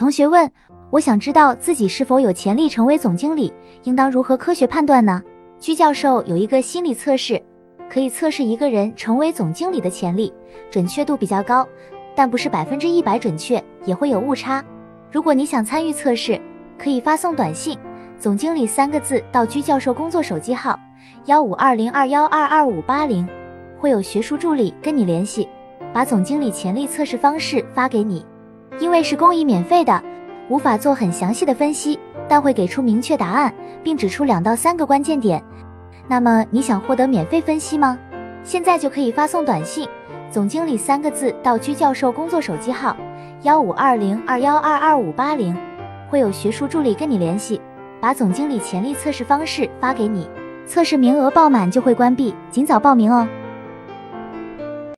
同学问：我想知道自己是否有潜力成为总经理，应当如何科学判断呢？居教授有一个心理测试，可以测试一个人成为总经理的潜力，准确度比较高，但不是百分之一百准确，也会有误差。如果你想参与测试，可以发送短信“总经理”三个字到居教授工作手机号幺五二零二幺二二五八零，会有学术助理跟你联系，把总经理潜力测试方式发给你。因为是公益免费的，无法做很详细的分析，但会给出明确答案，并指出两到三个关键点。那么你想获得免费分析吗？现在就可以发送短信“总经理”三个字到居教授工作手机号幺五二零二幺二二五八零，会有学术助理跟你联系，把总经理潜力测试方式发给你。测试名额爆满就会关闭，尽早报名哦。